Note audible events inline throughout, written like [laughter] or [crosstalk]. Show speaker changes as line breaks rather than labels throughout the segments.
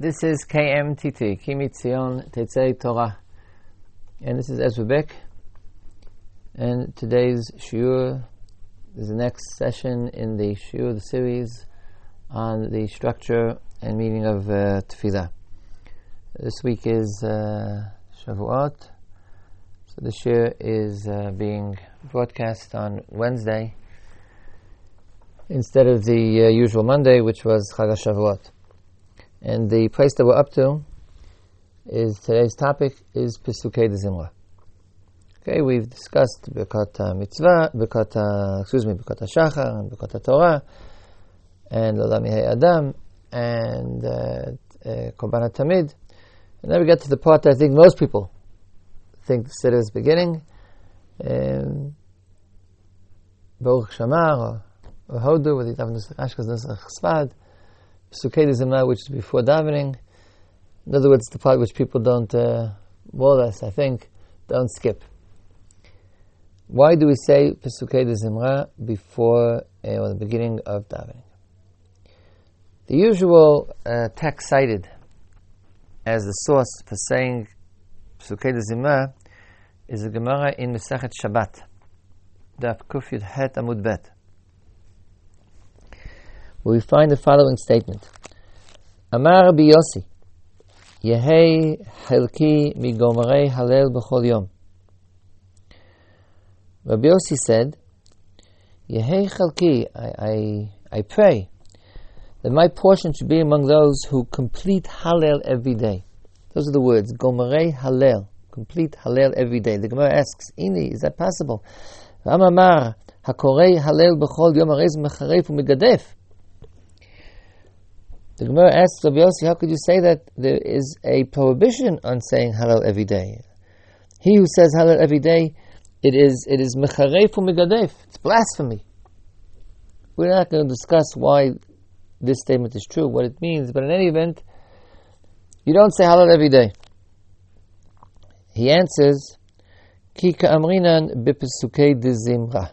This is KMTT, Ki MiTzion Tetzei Torah. And this is Ezra Bick. And today's shiur is the next session in the shiur, the series on the structure and meaning of uh, tefillah. This week is uh, Shavuot. So the shiur is uh, being broadcast on Wednesday instead of the uh, usual Monday, which was Chag Shavuot. And the place that we're up to is today's topic is Pesukei de Zimra. Okay, we've discussed Birkat Mitzvah, Birkat, uh, excuse me, Birkat Shachar, and Birkat Torah, and Lolami Adam, and uh, uh, Korban Tamid. And then we get to the part that I think most people think the Siddur is beginning. Um, Baruch She'amar, or, Hodu, with the Nusach Ashkenaz Nusach Sfad. Psukei Zimra, which is before davening. In other words, the part which people don't, uh, more or less, I think, don't skip. Why do we say Pesukei Zimra before uh, or the beginning of davening? The usual uh, text cited as the source for saying Pesukei Zimra is the Gemara in Masechet Shabbat, Daf Kufyud Het Amud Bet where we find the following statement. Amar Rabbi Yossi, Yehei Helki Migomrei Halel B'chol Yom. Rabbi Yossi said, Yehei Chalki, I, I, I pray that my portion should be among those who complete Halel every day. Those are the words, Gomerei Halel, complete Halel every day. The Gemara asks, Ini, is that possible? Ramamar, Hakorei Halel B'chol Yom Arez Mecharef U'Megadef. The Gemara asks Rabbi Yossi, how could you say that there is a prohibition on saying Hallel every day? He who says Hallel every day, it is it is mecharef u'megadef. It's blasphemy. We're not going to discuss why this statement is true, what it means, but in any event, you don't say Hallel every day. He answers, Ki ka'amrinan de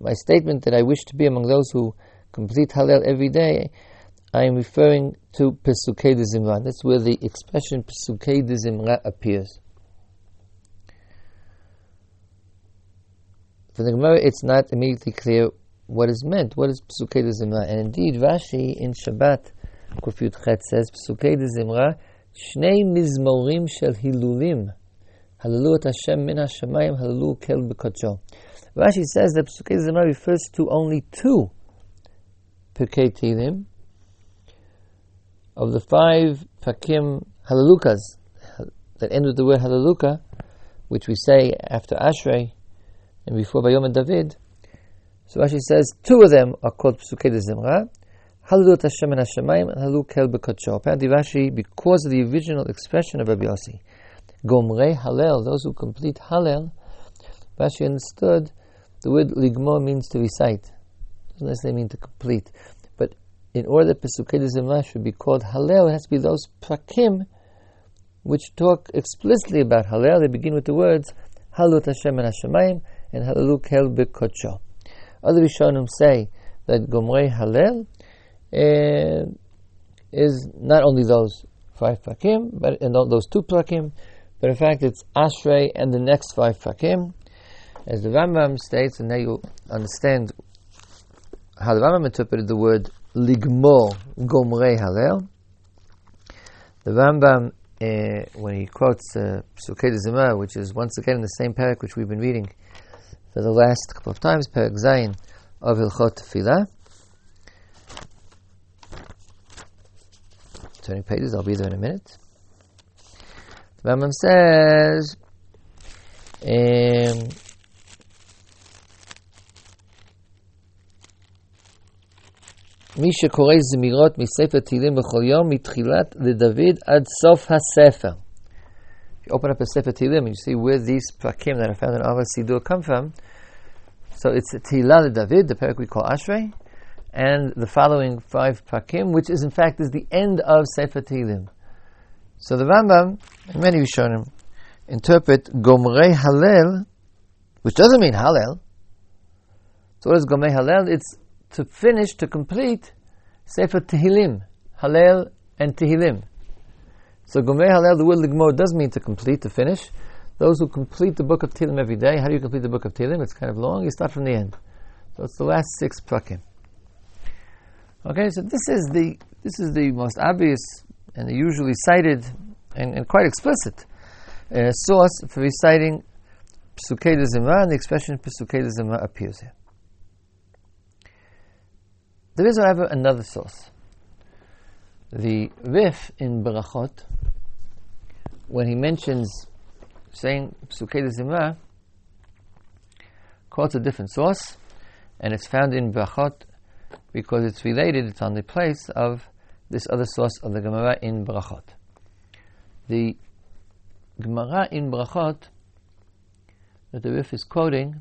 My statement that I wish to be among those who complete Hallel every day I am referring to Pesukei de Zimra. That's where the expression Pesukei de Zimra appears. For the Gemara, it's not immediately clear what is meant. What is Pesukei de Zimra? And indeed, Rashi in Shabbat, Kufyut Chet says, Pesukei de Zimra, Shnei Mizmorim shel Hilulim. Hallelu et Hashem min HaShamayim, Hallelu kel b'kodsho. Rashi says that Pesukei de Zimra refers to only two Pirkei Tehillim, of the five Pakim Halalukas that end with the word Halaluka, which we say after Ashrei and before Bayom David, so Rashi says two of them are called Pesukei de Zimra, Halalut Hashem and Hashemayim and Halu Kel B'Kodsho. Apparently Rashi, because of the original expression of Rabbi Yossi, Gomrei Halel, those who complete Halel, Rashi understood the word Ligmo means to recite. Doesn't necessarily mean to complete in order that Pesukei Zimra should be called Hallel, it has to be those prakim which talk explicitly about Hallel. They begin with the words Halut Hashem and Hashemayim and Halalu Kel Bekodsho. Other Rishonim say that Gomrei Hallel uh, is not only those five prakim, but and those two prakim, but in fact it's Ashrei and the next five prakim. As the Rambam states, and now you understand how the Rambam interpreted the word ligmor gomrei halel. The Rambam, uh, when he quotes uh, Zimra, which is once again in the same parak which we've been reading for the last couple of times, parak Zayin of Hilchot Tefillah. Turning pages, I'll be there in a minute. The Rambam says. Um, מי שקורא זמירות מספר תהילים בכל יום, מתחילת לדוד עד סוף הספר. you open up a Sefer Tehillim, you see where these prakim that are found in Ava Sidur come from. So it's Tehillah David, the parak we call Ashrei, and the following five prakim, which is in fact is the end of Sefer Tehillim. So the Rambam and many Rishonim interpret Gomrei Halel, which doesn't mean Halel. So what is Gomrei Halel? It's to finish, to complete Sefer Tehillim, Halel and Tehillim. So Gomei Halel, the word Ligmor does mean to complete, to finish. Those who complete the book of Tehillim every day, how do you complete the book of Tehillim? It's kind of long. You start from the end. So it's the last six prakim. Okay, so this is the this is the most obvious and the usually cited and, and quite explicit uh, source for reciting Pesukei de Zimra, and the expression Pesukei de Zimra appears here. There is, however, another source. The Rif in Berachot, when he mentions saying Pesukei de Zimra, quotes a different source, and it's found in Berachot because it's related, it's on the place of this other source of the Gemara in Berachot. The Gemara in Brachot that the Rif is quoting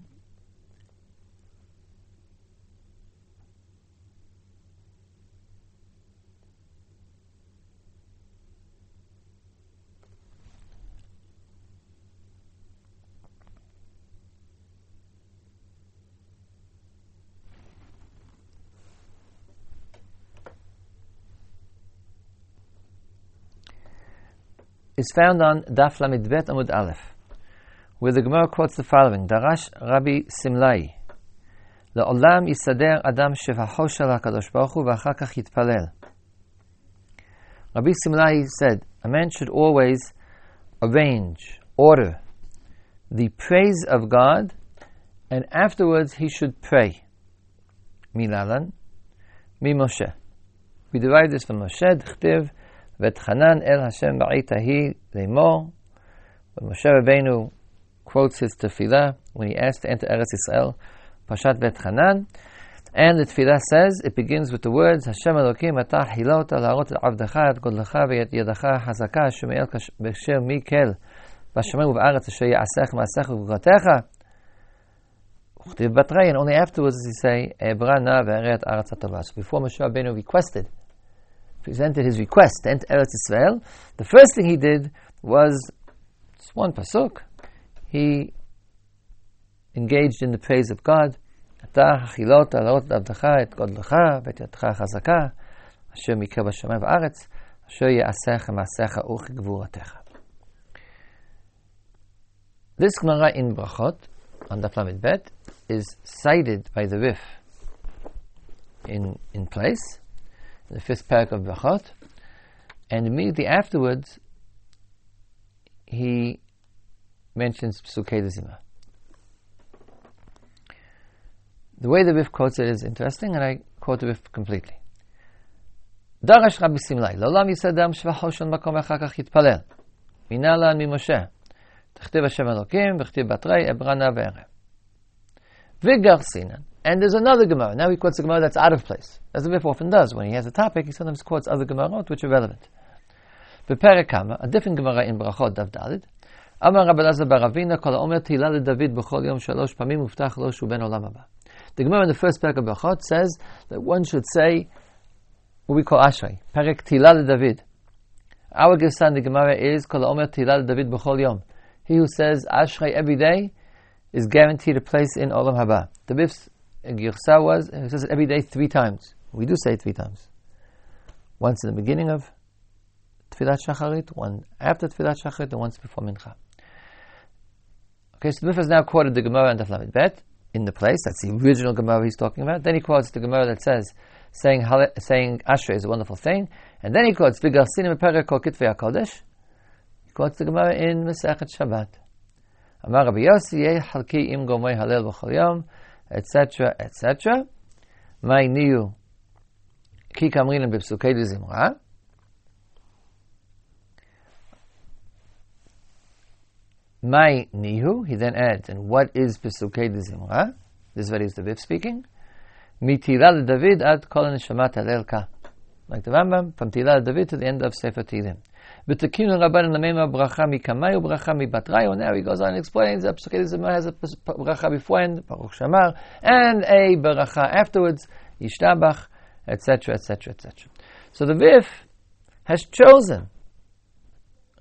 is found on Daf Lamid Bet Amud Aleph, where the Gemara quotes the following: Darash Rabbi Simlai, לעולם יסדר אדם שבחו של הקדוש ברוך הוא ואחר כך יתפלל. Rabbi Simlai said, a man should always arrange, order the praise of God, and afterwards he should pray. Milalan, mi Moshe. We derive this from Moshe, D'chtiv, V'tchanan el Hashem ba'itahi le'mor. When Moshe Rabbeinu quotes his tefillah when he asked to enter Eretz Yisrael, Pashat V'tchanan, and the tefillah says, it begins with the words, Hashem Elokim atah hilot al-arot al-avdecha et godlecha v'yet yadacha hazaka sheme'el b'sher mikel v'ashemayim v'aretz asher ya'asech ma'asech v'gotecha וכתיב בתרי, and only afterwards does he say, Ebra na v'eret aretz So before Moshe Rabbeinu requested presented his request to enter Eretz Israel, the first thing he did was just one pasuk. He engaged in the praise of God. This Gemara in Brachot, on the Flamid Bet, is cited by the Rif in, in place the fifth parak of Brachot, and immediately afterwards, he mentions Psukei Zima. The way the Rif quotes it is interesting, and I quote the Rif completely. דרש רבי סמלי, לעולם יסדם שבחו של מקום אחר כך יתפלל. מינה לן ממשה. תכתיב השם אלוקים, וכתיב בתרי, אברנה וערב. וגרסינן, And there's another Gemara. Now he quotes a Gemara that's out of place, as the Rif often does. When he has a topic, he sometimes quotes other Gemarot which are relevant. The a different Gemara in Brachot Dav Dalid, The Gemara in the first parak of Brachot says that one should say what we call Ashrei, parak Tila David. Our Gesan, the Gemara is Kol Omer Tila David B'chol Yom. He who says Ashrei every day is guaranteed a place in Olam Haba. The Rif's Girsa was, he says it every day three times. We do say three times. Once in the beginning of Tfilat Shacharit, one after Tfilat Shacharit, and once before Mincha. Okay, so the has now quoted the Gemara and the Flamid Bet in the place. That's the original Gemara he's talking about. Then he quotes the Gemara that says, saying saying Ashrei is a wonderful thing. And then he quotes Vigar Sinim Perek Kitvei HaKodesh. He quotes the Gemara in Masechet Shabbat. Amar Rabbi Yossi, Halki im gomei halel b'chol yom, etc., etc. My new ki kamrin b'psukei zimra. My nihu, he then adds, and what is Pesukei de Zimra? This is what is the Rif speaking. Mitila David ad kol neshamat halel Like the Rambam, from Tila David to the end of Sefer Tilim. V'tekinu name of bracha mikamai bracha mibatrai. Now he goes on and explains that Pesukei has a bracha beforehand, Baruch She'amar, and a bracha afterwards, Yishtabach, etc., etc., etc. So the Rif has chosen,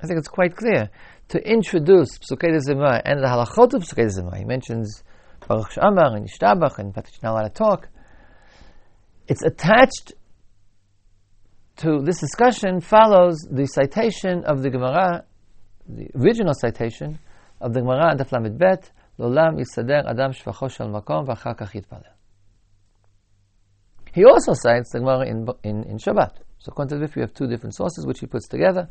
I think it's quite clear, to introduce Pesukei Zimra and the halachot of Pesukei Zimra. He mentions Baruch She'amar and Yishtabach and Patish now talk. It's attached to this discussion follows the citation of the Gemara, the original citation of the Gemara and the Flamid Bet, Lolam Yisader Adam Shvacho Shal Makom V'achar Kach Yitpalel. He also cites the Gemara in, in, in Shabbat. So according we have two different sources which he puts together.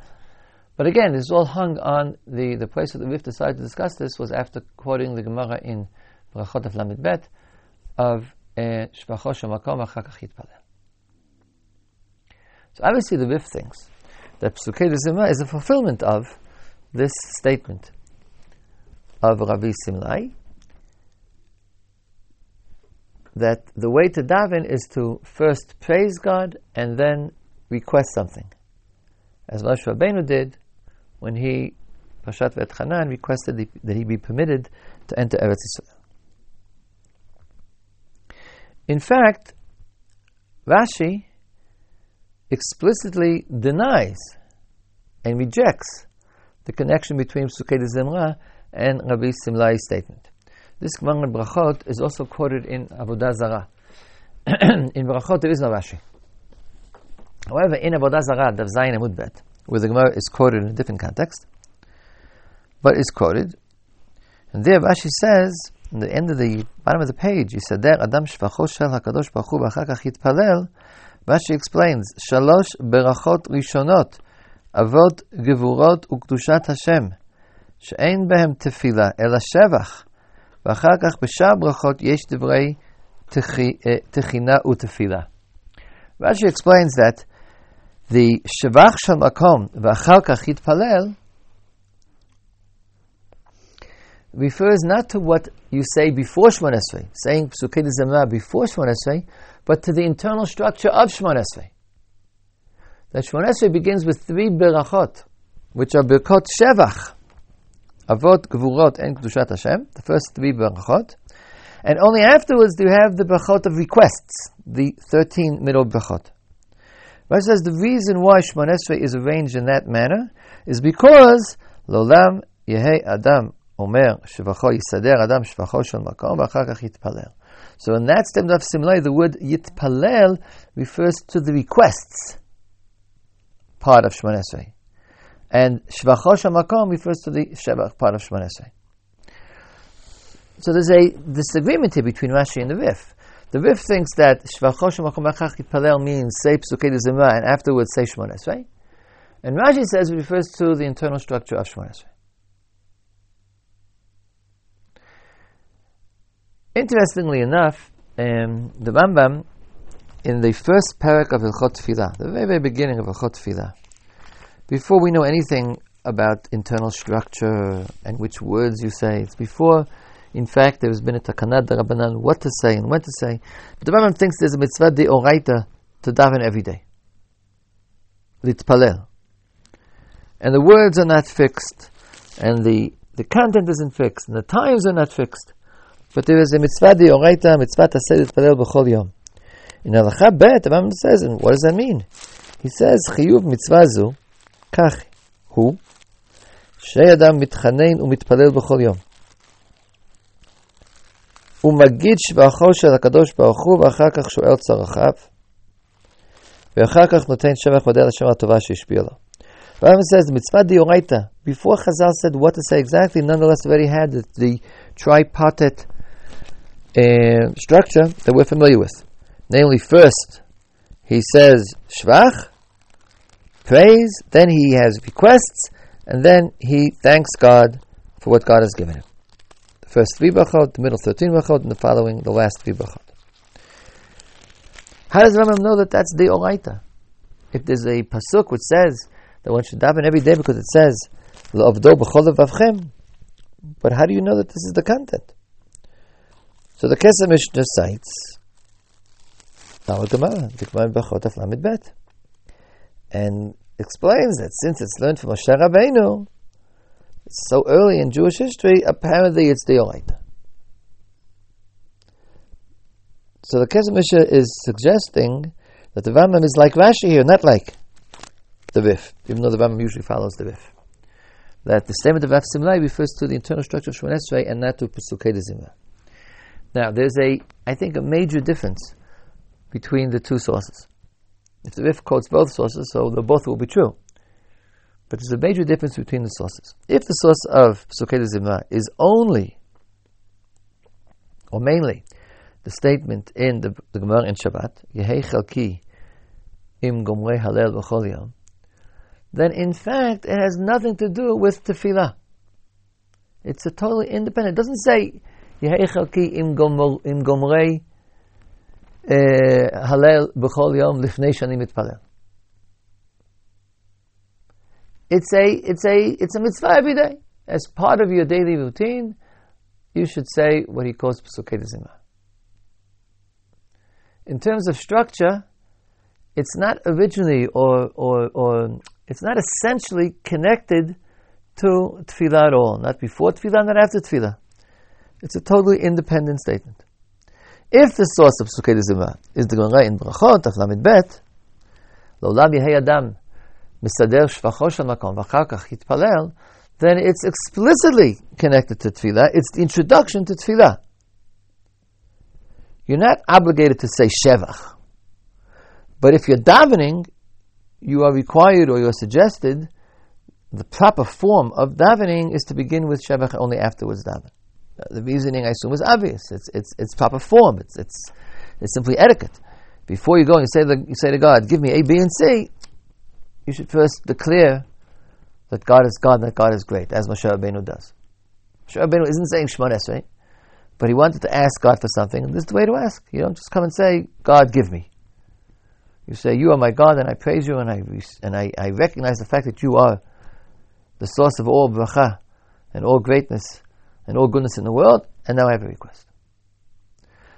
But again, this is all hung on the, the place that the Rif decided to discuss this was after quoting the Gemara in Brachot of Lamid Bet of eh, Shvacho Shal Makom V'achar Kach Yitpalel. So obviously the Rif thinks that Psukei Zimra is a fulfillment of this statement of Rabbi Simlai that the way to daven is to first praise God and then request something. As Moshe Rabbeinu did when he, Pashat V'et requested that he be permitted to enter Eretz Yisrael. In fact, Rashi explicitly denies and rejects the connection between Psukei Zimra and Rabbi Simlai's statement. This Gemara Brachot is also quoted in Avodah Zarah. [clears throat] in Brachot there is no Rashi. However, in Avodah Zarah, Dav Zayin Amud Bet, where the Gemara is quoted in a different context, but is quoted, and there Rashi says, in the end of the bottom of the page, he said there, Adam shvacho shel HaKadosh Baruch Hu v'achar kach yitpalel, Rashi explains, Shalosh berachot rishonot, avot gevurot ukdushat Hashem, שאין בהם תפילה, אלא שבח. ואחר כך בשאר ברכות יש דברי תחינה ותפילה. Rashi explains that the שבח של מקום ואחר כך יתפלל refers not to what you say before Shemon Esrei, saying Psukei Zemra before Shemon Esrei, but to the internal structure of Shemon. That Shemon begins with three berachot, which are berachot shevach. Avot, Gevurot, and Kedushat Hashem, the first three brachot. And only afterwards do you have the brachot of requests, the 13 middle brachot. Rashi says the reason why Shemon is arranged in that manner is because Lolam Yehe Adam Omer Shevacho Yisader Adam Shevacho Shel Makom V'achar Kach Yitpalel. So in that statement of Simlai, the word Yitpalel refers to the requests part of Shemon Esrei. And Shvachosh HaMakom refers to the Shevach part of Shemon So there's a disagreement here between Rashi and the Rif. The Rif thinks that Shvachosh HaMakom Achach Yipalel means say Psukei Zimra and afterwards say Shemon Esrei. And Rashi says it refers to the internal structure of Shemon Esrei. Interestingly enough, um, the Rambam, in the first parak of Ilchot Tfilah, the very, very beginning of Ilchot Tfilah, before we know anything about internal structure and which words you say. It's before, in fact, there has been a takanad rabbanan what to say and when to say. But the Rambam thinks there's a mitzvah de oraita to daven every day. Litpalel. And the words are not fixed, and the, the content isn't fixed, and the times are not fixed. A mitzvah de oraita, mitzvah taseh litpalel b'chol yom. In Bet, the Rambam says, and what does that mean? He says, chiyuv mitzvah zu, כך הוא שאדם מתחנן ומתפלל בכל יום. הוא מגיד שבחו של הקדוש ברוך הוא ואחר כך שואל צרכיו ואחר כך נותן שבח מודה לשם הטובה שהשפיע לו. Rambam says mitzvah dioraita. Before Chazal said what to say exactly, nonetheless already had the, the tripartite uh, structure that we're familiar with. Namely, first he says shvach, praise, then he has requests, and then he thanks God for what God has given him. The first three brachot, the middle thirteen brachot, and the following, the last three brachot. How does Rambam know that that's the oraita? If there's a pasuk which says that one should daven every day because it says but how do you know that this is the content? So the Kesef Mishnah cites our Gemara, the Gemara Aflamid Bet and explains that since it's learned from Moshe Rabbeinu, so early in Jewish history, apparently it's the Oraita. So the Kesef Mishnah is suggesting that the Rambam is like Rashi here, not like the Rif, even though the Rambam usually follows the Rif. That the statement of Rav Simlai refers to the internal structure of Shemon Esrei and not to Pesukei Zimra. Now, there's a, I think, a major difference between the two sources. If the Rif quotes both sources, so the both will be true. But there's a major difference between the sources. If the source of Pesukei Zimra is only, or mainly, the statement in the, the Gemara in Shabbat, Yehei Chalki im Gomrei Halel B'chol Yom, then in fact it has nothing to do with tefillah. It's a totally independent. It doesn't say Im Gomrei Halel B'chol Yom Lifnei Shani Mitpalel. It's a it's a it's a mitzvah every day. As part of your daily routine, you should say what he calls Pesukei Zimra. In terms of structure, it's not originally or, or, or it's not essentially connected to tefillah at all. Not before tefillah, not after tefillah. It's a totally independent statement. If the source of Pesukei Zimra is the Gemara in Brachot, Taflamid Bet, לעולם יהי אדם מסדר שפחו של מקום ואחר כך יתפלל, then it's explicitly connected to tefillah. It's the introduction to tefillah. You're not obligated to say shevach. But if you're davening, you are required or you're suggested, the proper form of davening is to begin with shevach only afterwards daven. The reasoning, I assume, is obvious. It's, it's, it's proper form. It's, it's, it's simply etiquette. Before you go, and you say, the, you say to God, give me A, B, and C, you should first declare that God is God and that God is great, as Moshe Rabbeinu does. Moshe Rabbeinu isn't saying Shemon Esrei, but he wanted to ask God for something, and this is the way to ask. You don't just come and say, God, give me. You say, You are my God, and I praise you, and I, and I, I recognize the fact that you are the source of all bracha, and all greatness, and all goodness in the world, and now I have a request.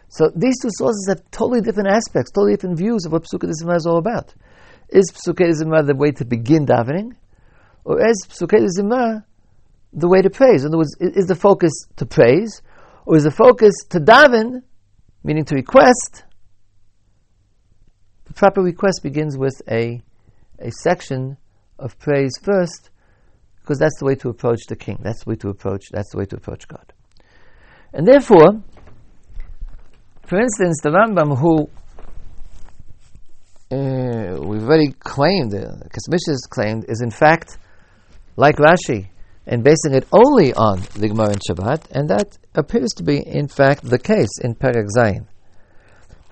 So these two sources have totally different aspects, totally different views of what Zimra is all about. Is Zimra the way to begin davening? Or is Zimra the way to praise? In other words, is the focus to praise? Or is the focus to daven, meaning to request? The proper request begins with a, a section of praise first, because that's the way to approach the king. That's the way to approach, that's the way to approach God. And therefore, for instance, the Rambam who uh, we've already claimed, uh, has claimed, is in fact like Rashi and basing it only on the Gemara and Shabbat, and that appears to be in fact the case in Perek Zayin,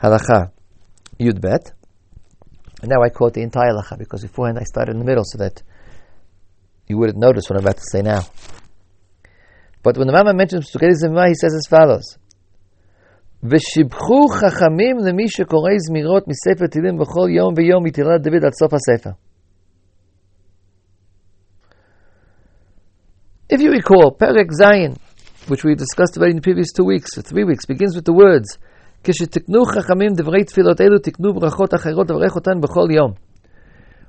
Halacha Yud Bet. And now I quote the entire halacha because beforehand I started in the middle so that you wouldn't notice what I'm about to say now. But when the Rambam mentions Pesukei Zimra, he says as follows: ושיבחו חכמים למי שקורא זמירות מספר תהילים בכל יום ויום מתהילת דוד עד סוף הספר. If you recall, Perek Zayin, which we discussed already in the previous two weeks, or three weeks, begins with the words, כשתקנו חכמים דברי תפילות אלו, תקנו ברכות אחרות לברך אותן בכל יום.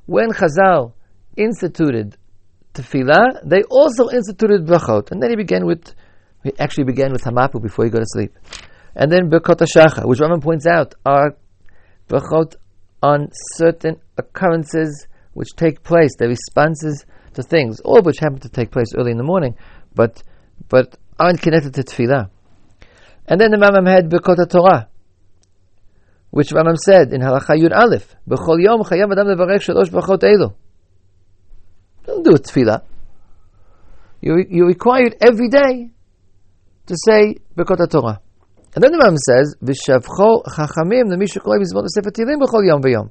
When Chazal instituted tefillah, they also instituted brachot. And then he began with, he actually began with HaMapil before he go to sleep. And then Birkot HaShacha, which Raman points out, are brachot on certain occurrences which take place, the responses to things, all which happen to take place early in the morning, but but aren't connected to tefillah. And then the Rambam had Birkot Torah, which Rambam said in Halacha Yud Aleph, B'chol yom chayav adam levarech shalosh brachot elu. Don't do it tefillah. You, you're required every day to say Birkot Torah. And then the Rambam says, "V'shavcho chachamim l'mi shekolei mizmot sefer tilim b'chol yom v'yom."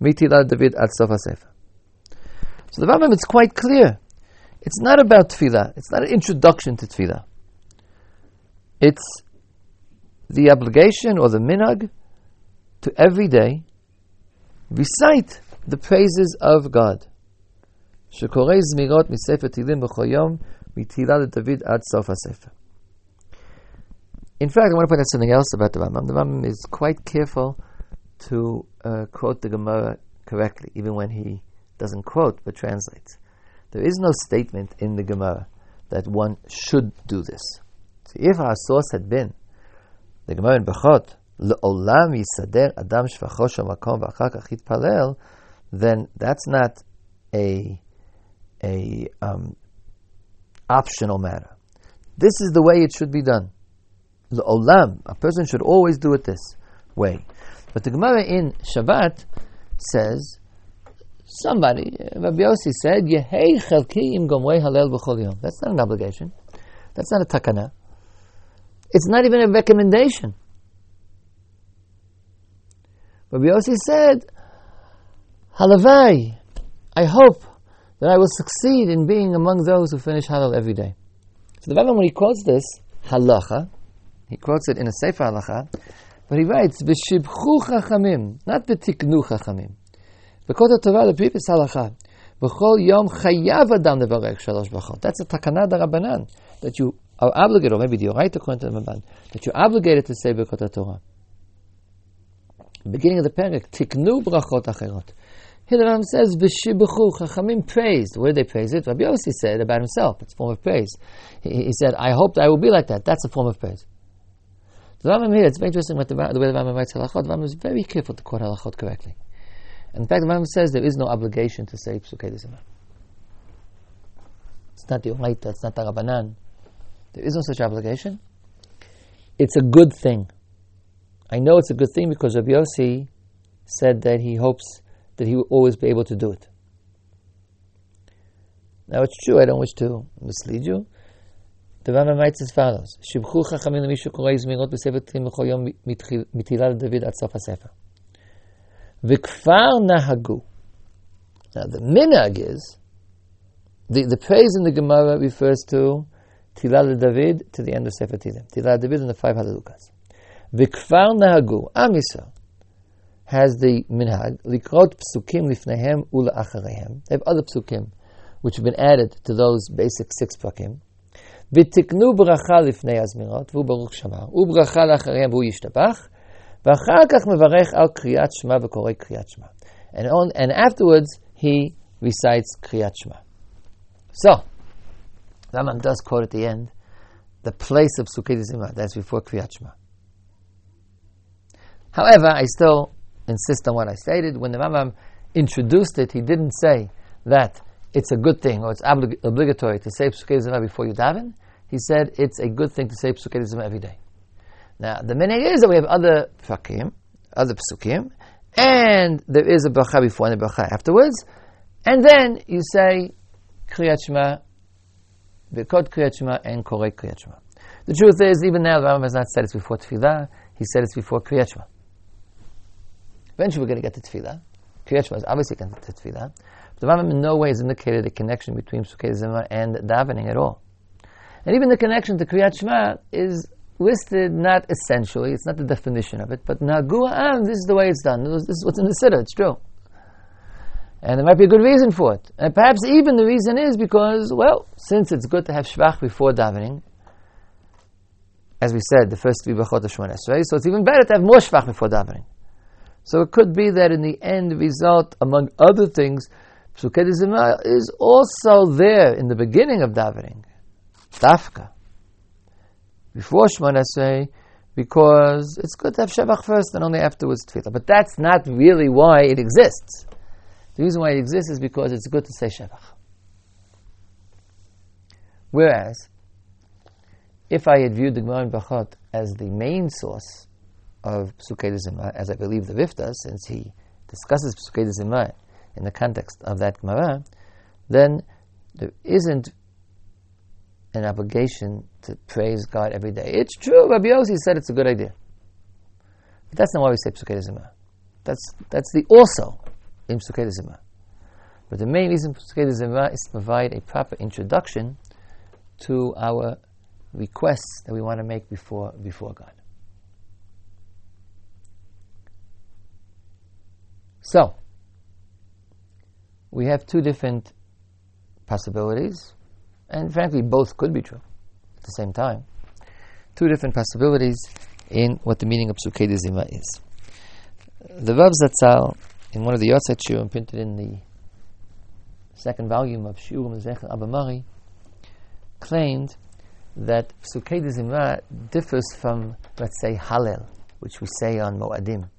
Mitila David ad sof sefer. So the Rambam it's quite clear. It's not about tefillah. It's not an introduction to tefillah. It's the obligation or the minhag to every day recite the praises of God. Shekorei zmirot misefer tilim b'chol yom mitila David ad sof sefer. In fact, I want to point out something else about the Rambam. The Rambam is quite careful to uh, quote the Gemara correctly, even when he doesn't quote but translates. There is no statement in the Gemara that one should do this. So if our source had been the Gemara in Bechot, Le'olam yisader adam shvacho makom v'achar kach yitpalel, then that's not a a um, optional matter. This is the way it should be done. The olam, a person should always do it this way. But the Gemara in Shabbat says, somebody, Rabbi Yossi said, Yehei chelki im gomrei halel b'chol yom. That's not an obligation. That's not a takana. It's not even a recommendation. Rabbi Yossi said, Halavai, I hope that I will succeed in being among those who finish Halal every day. So the Rambam, when he quotes this, halacha, he quotes it in a Sefer halacha, but he writes, V'shibchu chachamim, not v'tiknu chachamim. V'kot Torah, the previous halacha, V'chol yom chayav adam levarech shalosh brachot. That's a takana darabanan, that you are obligated, or maybe the Yoraita according to the Ramban, that you're obligated to say V'kot Torah. Beginning of the parak, tiknu brachot acherot. Ram says, V'shibuchu, Chachamim praised. Where they praise it? Rabbi Yossi said about himself. It's a form of praise. He, he said, I hope that I will be like that. That's a form of praise. The Rambam here, it's very interesting what the, the way the Rambam writes halachot. The Rambam is very careful to quote halachot correctly. And In fact, the Rambam says there is no obligation to say Psukei Dezimah. It's not the Umaita, it's not the Rabbanan. There is no such obligation. It's a good thing. I know it's a good thing because Rabbi Yossi said that he hopes that he will always be able to do it. Now it's true, I don't wish to mislead you. The Rambam writes as follows: Shibchu chachamim lemishu korei zmirot b'sefer trim b'chol yom mitila David ad sof hasefer. V'kfar nahagu. Now the minhag is the, the praise in the Gemara refers to Tilal David to the end of Sefer Tilim. Tilal David and the five Halalukas. V'kfar nahagu. Am Yisrael has the minhag likrot psukim lifnehem ula acharehem. They have other psukim which have been added to those basic six psukim. ותקנו ברכה לפני הזמירות, והוא ברוך שמר, וברכה לאחריהם והוא ישתבח, ואחר כך מברך על קריאת שמע וקורא קריאת שמע. And, on, and afterwards he recites קריאת שמע. So, Rambam does quote at the end, the place of Sukkot Zimah, that's before Kriyat Shema. However, I still insist on what I stated. When the Rambam introduced it, he didn't say that it's a good thing or it's oblig- obligatory to say Psukei Zimah before you daven. He said it's a good thing to say Psukei Zimah every day. Now, the meaning is that we have other psukim, other psukim, and there is a bracha before and a bracha afterwards, and then you say Kriyat Shema, Birkot Kriyat Shema, and Korek Kriyat Shema. The truth is, even now, the Rambam has not said it's before Tefillah, he said it's before Kriyat Shema. Eventually, we're going to get to Tefillah. Kriyat Shema is obviously going to get to Tefillah. But the Rambam in no way has indicated a connection between Sukkot Zimah and davening at all. And even the connection to Kriyat Shema is listed not essentially, it's not the definition of it, but Nagua ah, this is the way it's done. This is what's in the Siddur, it's true. And there might be a good reason for it. And perhaps even the reason is because, well, since it's good to have Shvach before davening, as we said, the first three Bachot of Shemon Esrei, so it's even better to have more Shvach before davening. So it could be that in the end result, among other things, Psuket is also there in the beginning of davening. Dafka. Before Shemon Esrei, because it's good to have Shevach first and only afterwards Tefillah. But that's not really why it exists. The reason why it exists is because it's good to say Shevach. Whereas, if I had viewed the Gemara in Bachot as the main source of Psukei as I believe the Rif does, since he discusses Psukei in the context of that Gemara, then there isn't an obligation to praise God every day. It's true, Rabbi Yossi said it's a good idea. But that's not why we say Psukei. That's, that's the also in Psukei. But the main reason for Psukei is to provide a proper introduction to our requests that we want to make before, before God. So, we have two different possibilities, and frankly, both could be true at the same time. Two different possibilities in what the meaning of Psukei Zima is. The Rav Zatzal, in one of the Yotzat Shurim printed in the second volume of Shurim Zechel Abamari, claimed that Psukei Zima differs from, let's say, Hallel, which we say on Moadim.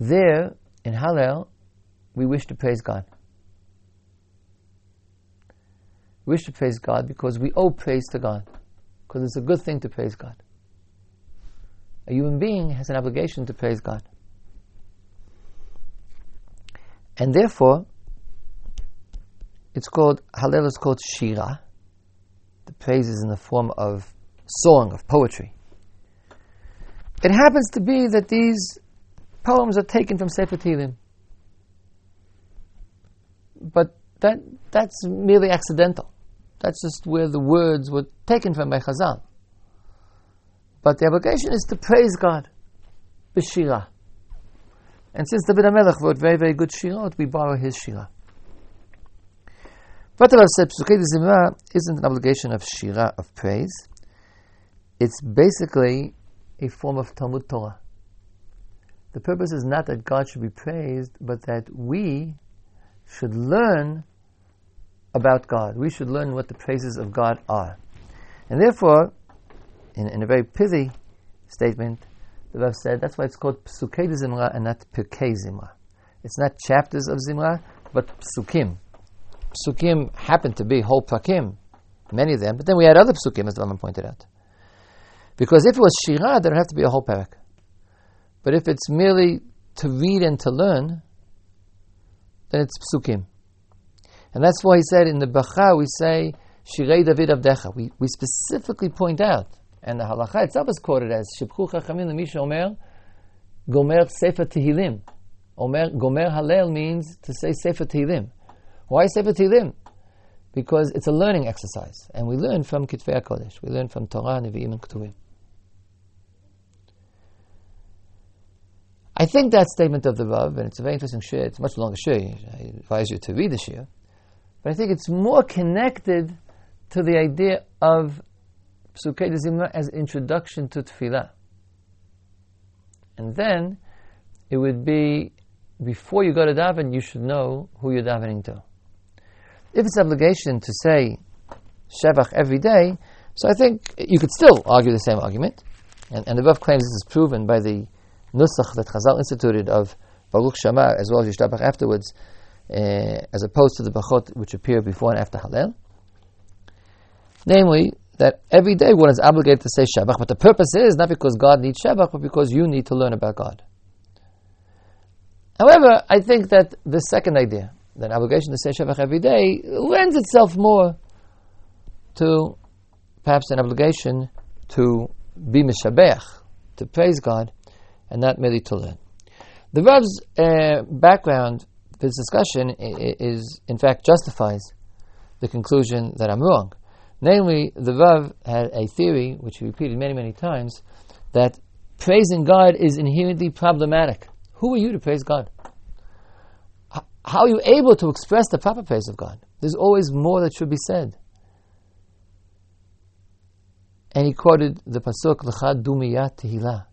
There, in Hallel, we wish to praise God. We wish to praise God because we owe praise to God, because it's a good thing to praise God. A human being has an obligation to praise God. And therefore, it's called, Hallel is called Shira. The praise is in the form of song, of poetry. It happens to be that these poems are taken from Sefer Tehillim. But that, that's merely accidental. That's just where the words were taken from by Chazal. But the obligation is to praise God. B'shira. And since David HaMelech wrote very, very good shirot, we borrow his shira. But said, Psukei Zimra isn't an obligation of shira, of praise. It's basically a form of Talmud Torah. The purpose is not that God should be praised, but that we should learn about God. We should learn what the praises of God are. And therefore, in, in a very pithy statement, the Rav said that's why it's called Psukei Zimra and not Pirkei Zimra. It's not chapters of Zimra, but Psukim. Psukim happen to be whole Prakim, many of them, but then we had other Psukim, as the Rambam pointed out. Because if it was Shira, there would have to be a whole parak. But if it's merely to read and to learn, then it's Psukim. And that's why he said in the Bacha, we say, Shirei David Avdecha. We, we specifically point out, and the halacha itself is quoted as, Shibchu Chachamim Misha Omer, Gomer Sefer Tehillim. Omer, Gomer Halel means to say Sefer Tehillim. Why Sefer Tehillim? Because it's a learning exercise. And we learn from Kitvei HaKodesh. We learn from Torah, Nevi'im, and Ketuvim. I think that statement of the Rav, and it's a very interesting shir, it's much longer shir, I advise you to read the shir, but I think it's more connected to the idea of Psukei Zimra as introduction to Tefillah. And then it would be before you go to daven, you should know who you're davening to. If it's obligation to say Shevach every day, so I think you could still argue the same argument. And, and the Rav claims this is proven by the nusach that Chazal instituted of Baruch Shema as well as Yishtabach afterwards, uh, as opposed to the Bachot which appear before and after Hallel. Namely, that every day one is obligated to say Shabbat, but the purpose is not because God needs Shabbat, but because you need to learn about God. However, I think that the second idea, that obligation to say Shabbat every day, lends itself more to perhaps an obligation to be Mishabech, to praise God, and not merely to learn. The Rav's uh, background, for this discussion, is in fact justifies the conclusion that I'm wrong. Namely, the Rav had a theory, which he repeated many, many times, that praising God is inherently problematic. Who are you to praise God? How are you able to express the proper praise of God? There's always more that should be said. And he quoted the pasuk "L'chad dumiyat tehillah,"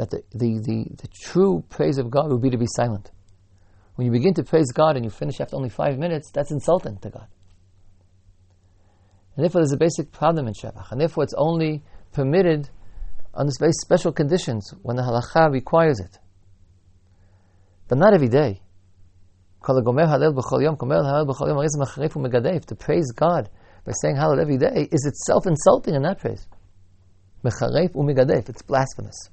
that the, the, the, the true praise of God would be to be silent. When you begin to praise God and you finish after only five minutes, that's insulting to God. And therefore, there's a basic problem in Shabbat. And therefore, it's only permitted under very special conditions when the halacha requires it. But not every day. To praise God by saying Hallel every day is itself insulting and not praise. It's blasphemous.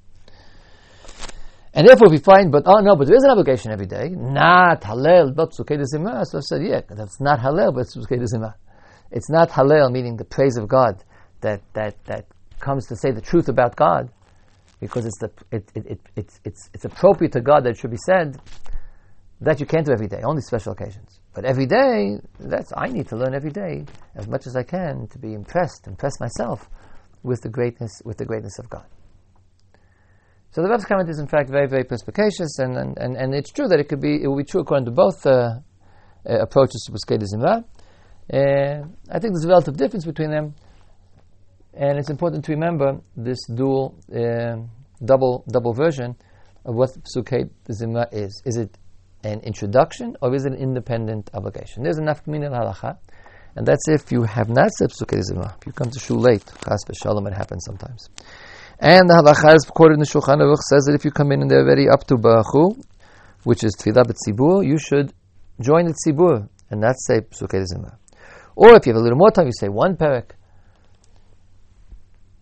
And therefore, we find, but oh no, but there is an obligation every day, not Hallel, but Sukkot So I said, yeah, that's not Hallel, but Sukkot it's not Hallel, meaning the praise of God, that, that, that comes to say the truth about God, because it's, the, it, it, it, it's, it's, it's appropriate to God that it should be said. That you can't do every day, only special occasions. But every day, that's I need to learn every day as much as I can to be impressed, impress myself with the greatness, with the greatness of God. So the Rebbe's comment is in fact very, very perspicacious, and, and, and, and it's true that it could be, it will be true according to both uh, uh, approaches to Pesukei Zimra. Uh, I think there's a relative difference between them, and it's important to remember this dual, uh, double, double version of what Pesukei Zimra is. Is it an introduction or is it an independent obligation? There's enough communal halacha, and that's if you have not said Pesukei Zimra. If you come to shul late, chas v'shalom, it happens sometimes. And the halacha is quoted in the Shulchan Aruch says that if you come in and they're already up to Barachu, which is Tfilah B'tzibur, you should join the Tzibur and not say Pesukei Zimra. Or if you have a little more time, you say one parak.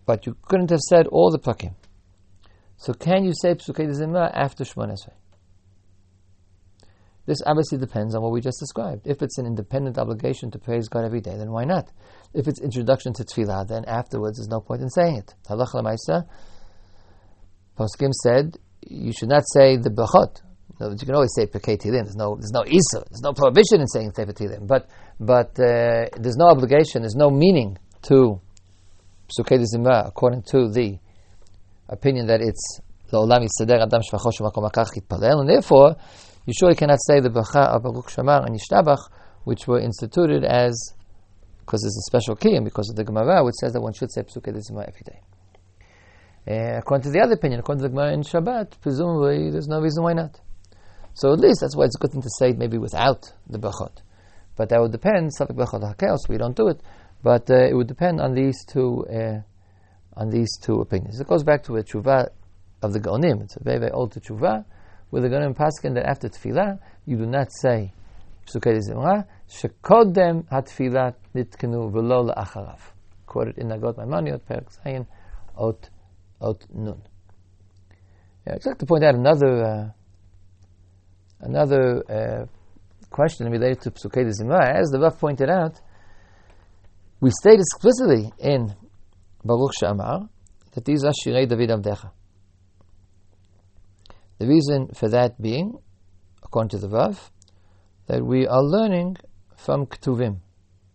But you couldn't have said all the prakim. So can you say Psukei Zimra after Shemon Esrei? This obviously depends on what we just described. If it's an independent obligation to praise God every day, then why not? If it's introduction to tefillah, then afterwards there's no point in saying it. Halach lemaisa. Poskim said you should not say the brachot. You can always say Pekei Tilim. There's no, there's no Isa. There's no prohibition in saying Sefer Tilim. But, but uh, there's no obligation. There's no meaning to Psukei Zimra according to the opinion that it's and therefore you surely cannot say the bracha of Baruch She'amar and Yishtabach, which were instituted as because there's a special key and because of the Gemara, which says that one should say Psukei Zimra every day. Uh, according to the other opinion, according to the Gemara in Shabbat, presumably there's no reason why not. So at least that's why it's a good thing to say it maybe without the brachot. But that would depend, Safik brachot hakel, so we don't do it. But uh, it would depend on these two uh, on these two opinions. It goes back to a tshuva of the Gaonim. It's a very, very old tshuva where the Gaonim paskin that after tefillah you do not say Psukei Zimra shekodem hatfilah nitkenu v'lo la'acharav. Quoted in Hagahot Maimoniot, Perek Zayin, Ot, Ot Nun. Yeah, I'd like to point out another uh, another uh, question related to Psukei Zimra. As the Rav pointed out, we state explicitly in Baruch She'amar that these are Shirei David Avdecha. The reason for that being, according to the Rav, that we are learning from Ktuvim.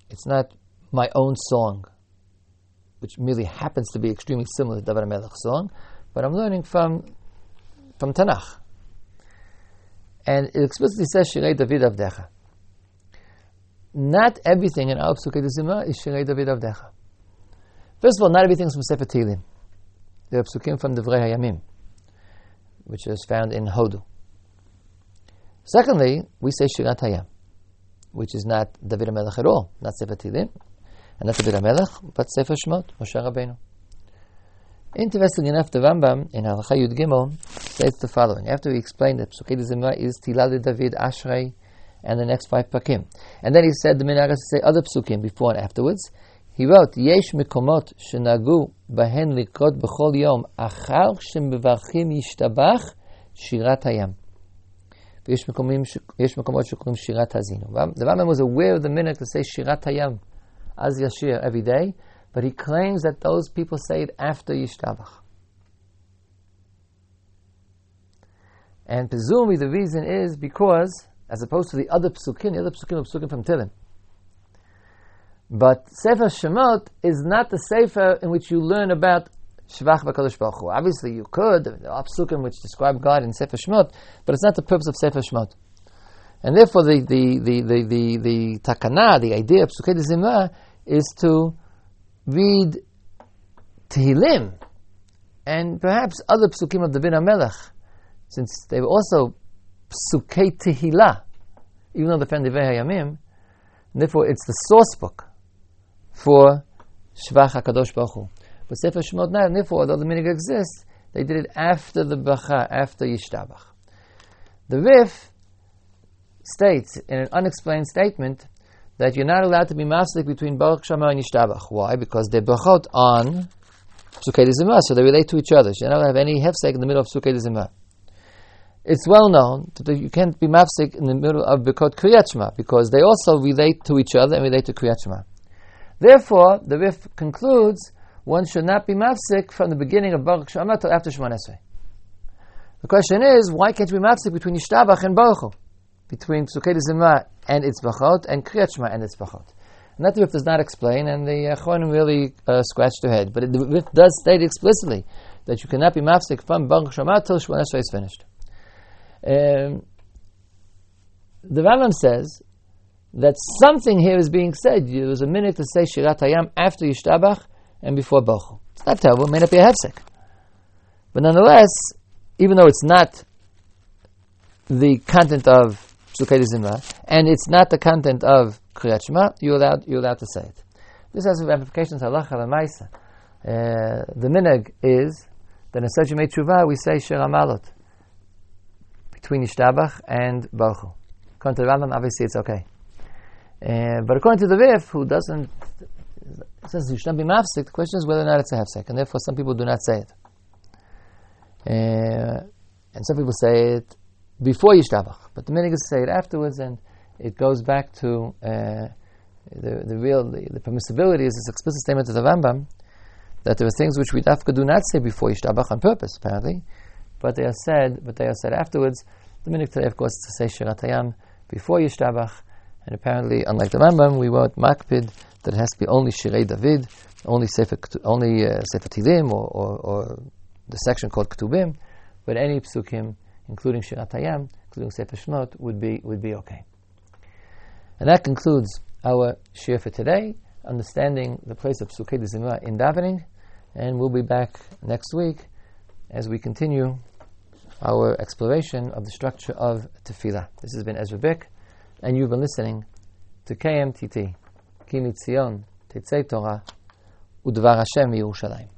It's not my own song, which merely happens to be extremely similar to David Melech's song, but I'm learning from from Tanakh. And it explicitly says Shirei David Avdecha. Not everything in our Psukei Zimra is Shirei David Avdecha. First of all, not everything is from Sefer Tehillim. There are psukim from Devrei Hayamim, which is found in Hodu. Secondly, we say Shirat Hayam, which is not David HaMelech at all, not Sefer Tehillim, and not David HaMelech, but Sefer Shemot, Moshe Rabbeinu. Interesting enough, the Rambam in Halacha Yud Gimel says the following. After he explained that Psukei Zimra is Tilal David Ashrei and the next five pakim. And then he said the minhag to say other psukim before and afterwards. He wrote, "Yesh mikomot shenagu בהן לקרות בכל יום, אחר שמברכים ישתבח, שירת הים. ויש מקומים, יש מקומות שקוראים שירת הזינו. The Rambam was aware of the minhag to say שירת הים, Az Yashir every day, but he claims that those people say it after Yishtabach. And presumably the reason is because, as opposed to the other psukim, the other psukim are psukim from Tehillim. But Sefer Shemot is not the Sefer in which you learn about Shvach HaKadosh Baruch Hu. Obviously, you could. There are psukim which describe God in Sefer Shemot, but it's not the purpose of Sefer Shemot. And therefore, the, the, the, the, the, the takana, the idea of Psukei Zimra, is to read Tehillim and perhaps other psukim of the Bin HaMelech, since they were also Psukei Tehillah, even though the Fendivei Hayamim, therefore it's the source book for Shvach HaKadosh Baruch Hu. But Sefer Shemot now, therefore, although the minhag exists, they did it after the Bracha, after Yishtabach. The Rif states in an unexplained statement that you're not allowed to be mafsik between Baruch She'amar and Yishtabach. Why? Because they're brachot on Psukei Zimra, so they relate to each other. So you're not have any hefsek in the middle of Psukei Zimra it's well known that you can't be mafsik in the middle of Birkot Kriyat Shema because they also relate to each other and relate to Kriyat Shema. Therefore, the Rif concludes one should not be mafsik from the beginning of Baruch She'amar till after Shemoneh Esrei. The question is, why can't we mafsik between Yishtabach and Baruch Between Psukei Zimra and its Brachot and Kriyat Shema and its Brachot. And that the Rif does not explain, and the Achronim really uh, scratched their head. But the Rif does state explicitly that you cannot be mafsik from Baruch She'amar till Shemoneh Esrei is finished. Um, the Rambam says that something here is being said. There was a minhag to say Shirat Hayam after Yishtabach and before Barchu. It's not terrible, it may not be a hefsek. But nonetheless, even though it's not the content of Psukei Zimra, and it's not the content of Kriyat Shema, you're allowed, you're allowed to say it. This has ramifications halacha lemaisa. Uh, the minhag is that in such a tshuva we say Shir HaMaalot between Yishtabach and Baruch According to the Rambam, obviously it's okay. Uh, but according to the Rif, who doesn't, says you shouldn't be mafsik, the question is whether or not it's a hefsek, and therefore some people do not say it. Uh, and some people say it before Yishtabach, but the minhag is say it afterwards, and it goes back to uh, the, the real the, the, permissibility is this explicit statement of the Rambam that there are things which we dafka do not say before Yishtabach on purpose, apparently, but they are said, but they are said afterwards. The minhag today, of course, is to say Shirat Hayam before Yishtabach, and apparently, unlike the Rambam, we wrote Makpid that it has to be only Shirei David, only Sefer, only uh, Sefer Tilim, or, or, or, the section called Ketubim, but any psukim, including Shirat Hayam, including Sefer Shmot, would be, would be okay. And that concludes our share for today, understanding the place of Psukei de Zimra in davening, and we'll be back next week as we continue our exploration of the structure of tefillah. This has been Ezra Bick, and you've been listening to KMTT, Ki MiTzion, Tetzei Torah, Udvar Hashem Yerushalayim.